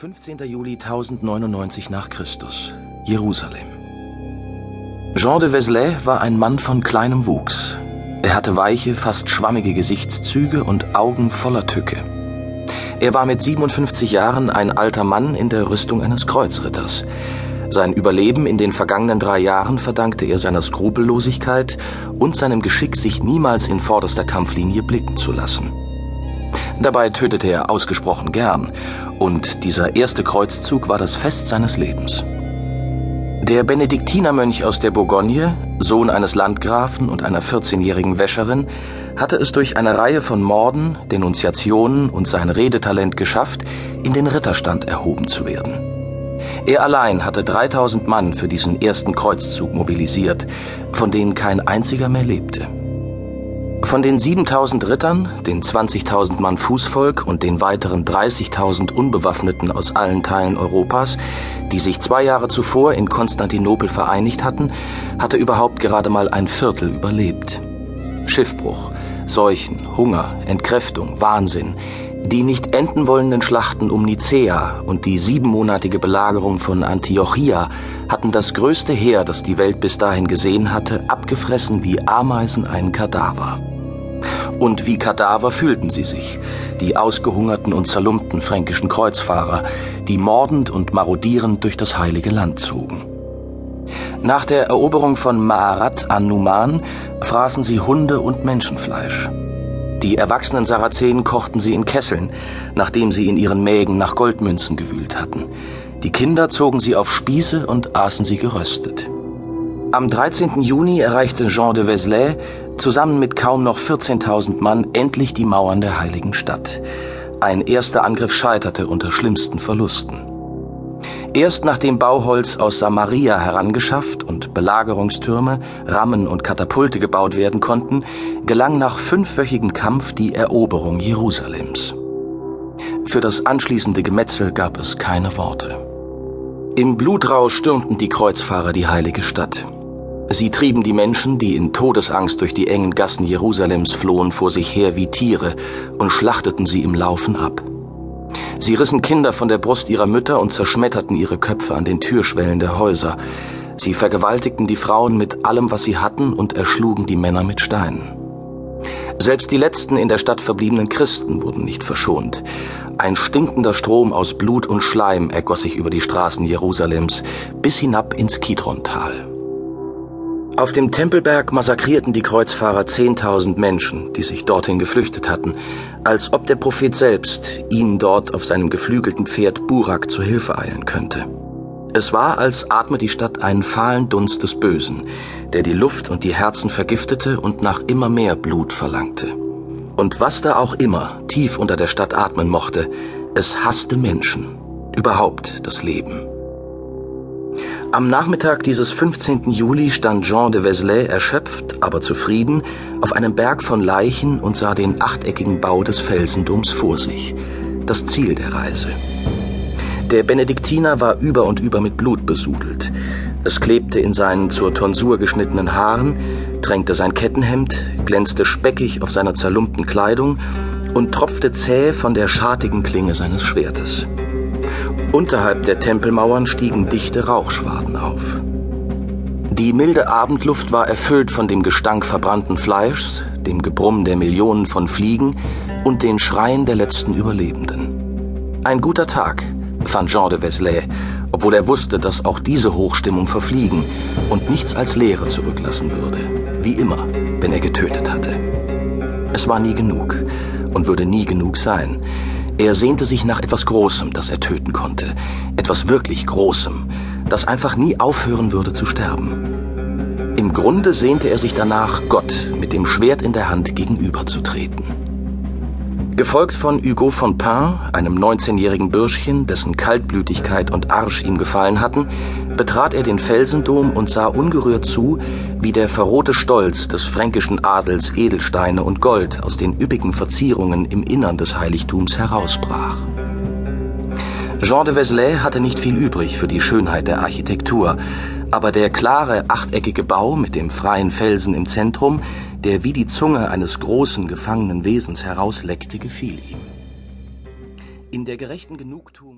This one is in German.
15. Juli 1099 nach Christus, Jerusalem. Jean de Vézelay war ein Mann von kleinem Wuchs. Er hatte weiche, fast schwammige Gesichtszüge und Augen voller Tücke. Er war mit 57 Jahren ein alter Mann in der Rüstung eines Kreuzritters. Sein Überleben in den vergangenen drei Jahren verdankte er seiner Skrupellosigkeit und seinem Geschick, sich niemals in vorderster Kampflinie blicken zu lassen. Dabei tötete er ausgesprochen gern, und dieser erste Kreuzzug war das Fest seines Lebens. Der Benediktinermönch aus der Bourgogne, Sohn eines Landgrafen und einer 14-jährigen Wäscherin, hatte es durch eine Reihe von Morden, Denunziationen und sein Redetalent geschafft, in den Ritterstand erhoben zu werden. Er allein hatte 3000 Mann für diesen ersten Kreuzzug mobilisiert, von denen kein einziger mehr lebte. Von den 7000 Rittern, den 20.000 Mann Fußvolk und den weiteren 30.000 Unbewaffneten aus allen Teilen Europas, die sich zwei Jahre zuvor in Konstantinopel vereinigt hatten, hatte überhaupt gerade mal ein Viertel überlebt. Schiffbruch, Seuchen, Hunger, Entkräftung, Wahnsinn, die nicht enden wollenden Schlachten um Nicäa und die siebenmonatige Belagerung von Antiochia hatten das größte Heer, das die Welt bis dahin gesehen hatte, abgefressen wie Ameisen einen Kadaver. Und wie Kadaver fühlten sie sich, die ausgehungerten und zerlumpten fränkischen Kreuzfahrer, die mordend und marodierend durch das heilige Land zogen. Nach der Eroberung von Maarat an Numan fraßen sie Hunde und Menschenfleisch. Die erwachsenen Sarazenen kochten sie in Kesseln, nachdem sie in ihren Mägen nach Goldmünzen gewühlt hatten. Die Kinder zogen sie auf Spieße und aßen sie geröstet. Am 13. Juni erreichte Jean de Vézelay zusammen mit kaum noch 14.000 Mann endlich die Mauern der heiligen Stadt. Ein erster Angriff scheiterte unter schlimmsten Verlusten. Erst nachdem Bauholz aus Samaria herangeschafft und Belagerungstürme, Rammen und Katapulte gebaut werden konnten, gelang nach fünfwöchigem Kampf die Eroberung Jerusalems. Für das anschließende Gemetzel gab es keine Worte. Im Blutrausch stürmten die Kreuzfahrer die heilige Stadt. Sie trieben die Menschen, die in Todesangst durch die engen Gassen Jerusalems flohen, vor sich her wie Tiere und schlachteten sie im Laufen ab. Sie rissen Kinder von der Brust ihrer Mütter und zerschmetterten ihre Köpfe an den Türschwellen der Häuser. Sie vergewaltigten die Frauen mit allem, was sie hatten, und erschlugen die Männer mit Steinen. Selbst die letzten in der Stadt verbliebenen Christen wurden nicht verschont. Ein stinkender Strom aus Blut und Schleim ergoss sich über die Straßen Jerusalems bis hinab ins Kidrontal. Auf dem Tempelberg massakrierten die Kreuzfahrer zehntausend Menschen, die sich dorthin geflüchtet hatten, als ob der Prophet selbst ihnen dort auf seinem geflügelten Pferd Burak zu Hilfe eilen könnte. Es war, als atme die Stadt einen fahlen Dunst des Bösen, der die Luft und die Herzen vergiftete und nach immer mehr Blut verlangte. Und was da auch immer tief unter der Stadt atmen mochte, es hasste Menschen, überhaupt das Leben. Am Nachmittag dieses 15. Juli stand Jean de Vézelay erschöpft, aber zufrieden, auf einem Berg von Leichen und sah den achteckigen Bau des Felsendoms vor sich, das Ziel der Reise. Der Benediktiner war über und über mit Blut besudelt. Es klebte in seinen zur Tonsur geschnittenen Haaren, tränkte sein Kettenhemd, glänzte speckig auf seiner zerlumpten Kleidung und tropfte zäh von der schartigen Klinge seines Schwertes. Unterhalb der Tempelmauern stiegen dichte Rauchschwaden auf. Die milde Abendluft war erfüllt von dem Gestank verbrannten Fleischs, dem Gebrumm der Millionen von Fliegen und den Schreien der letzten Überlebenden. Ein guter Tag, fand Jean de Vézelay, obwohl er wusste, dass auch diese Hochstimmung verfliegen und nichts als Leere zurücklassen würde, wie immer, wenn er getötet hatte. Es war nie genug und würde nie genug sein. Er sehnte sich nach etwas Großem, das er töten konnte. Etwas wirklich Großem, das einfach nie aufhören würde zu sterben. Im Grunde sehnte er sich danach, Gott mit dem Schwert in der Hand gegenüberzutreten. Gefolgt von Hugo von Pin, einem 19-jährigen Bürschchen, dessen Kaltblütigkeit und Arsch ihm gefallen hatten, betrat er den Felsendom und sah ungerührt zu, wie der verrohte Stolz des fränkischen Adels Edelsteine und Gold aus den üppigen Verzierungen im Innern des Heiligtums herausbrach. Jean de Vézelay hatte nicht viel übrig für die Schönheit der Architektur, aber der klare achteckige Bau mit dem freien Felsen im Zentrum, der wie die Zunge eines großen gefangenen Wesens herausleckte, gefiel ihm. In der gerechten Genugtuung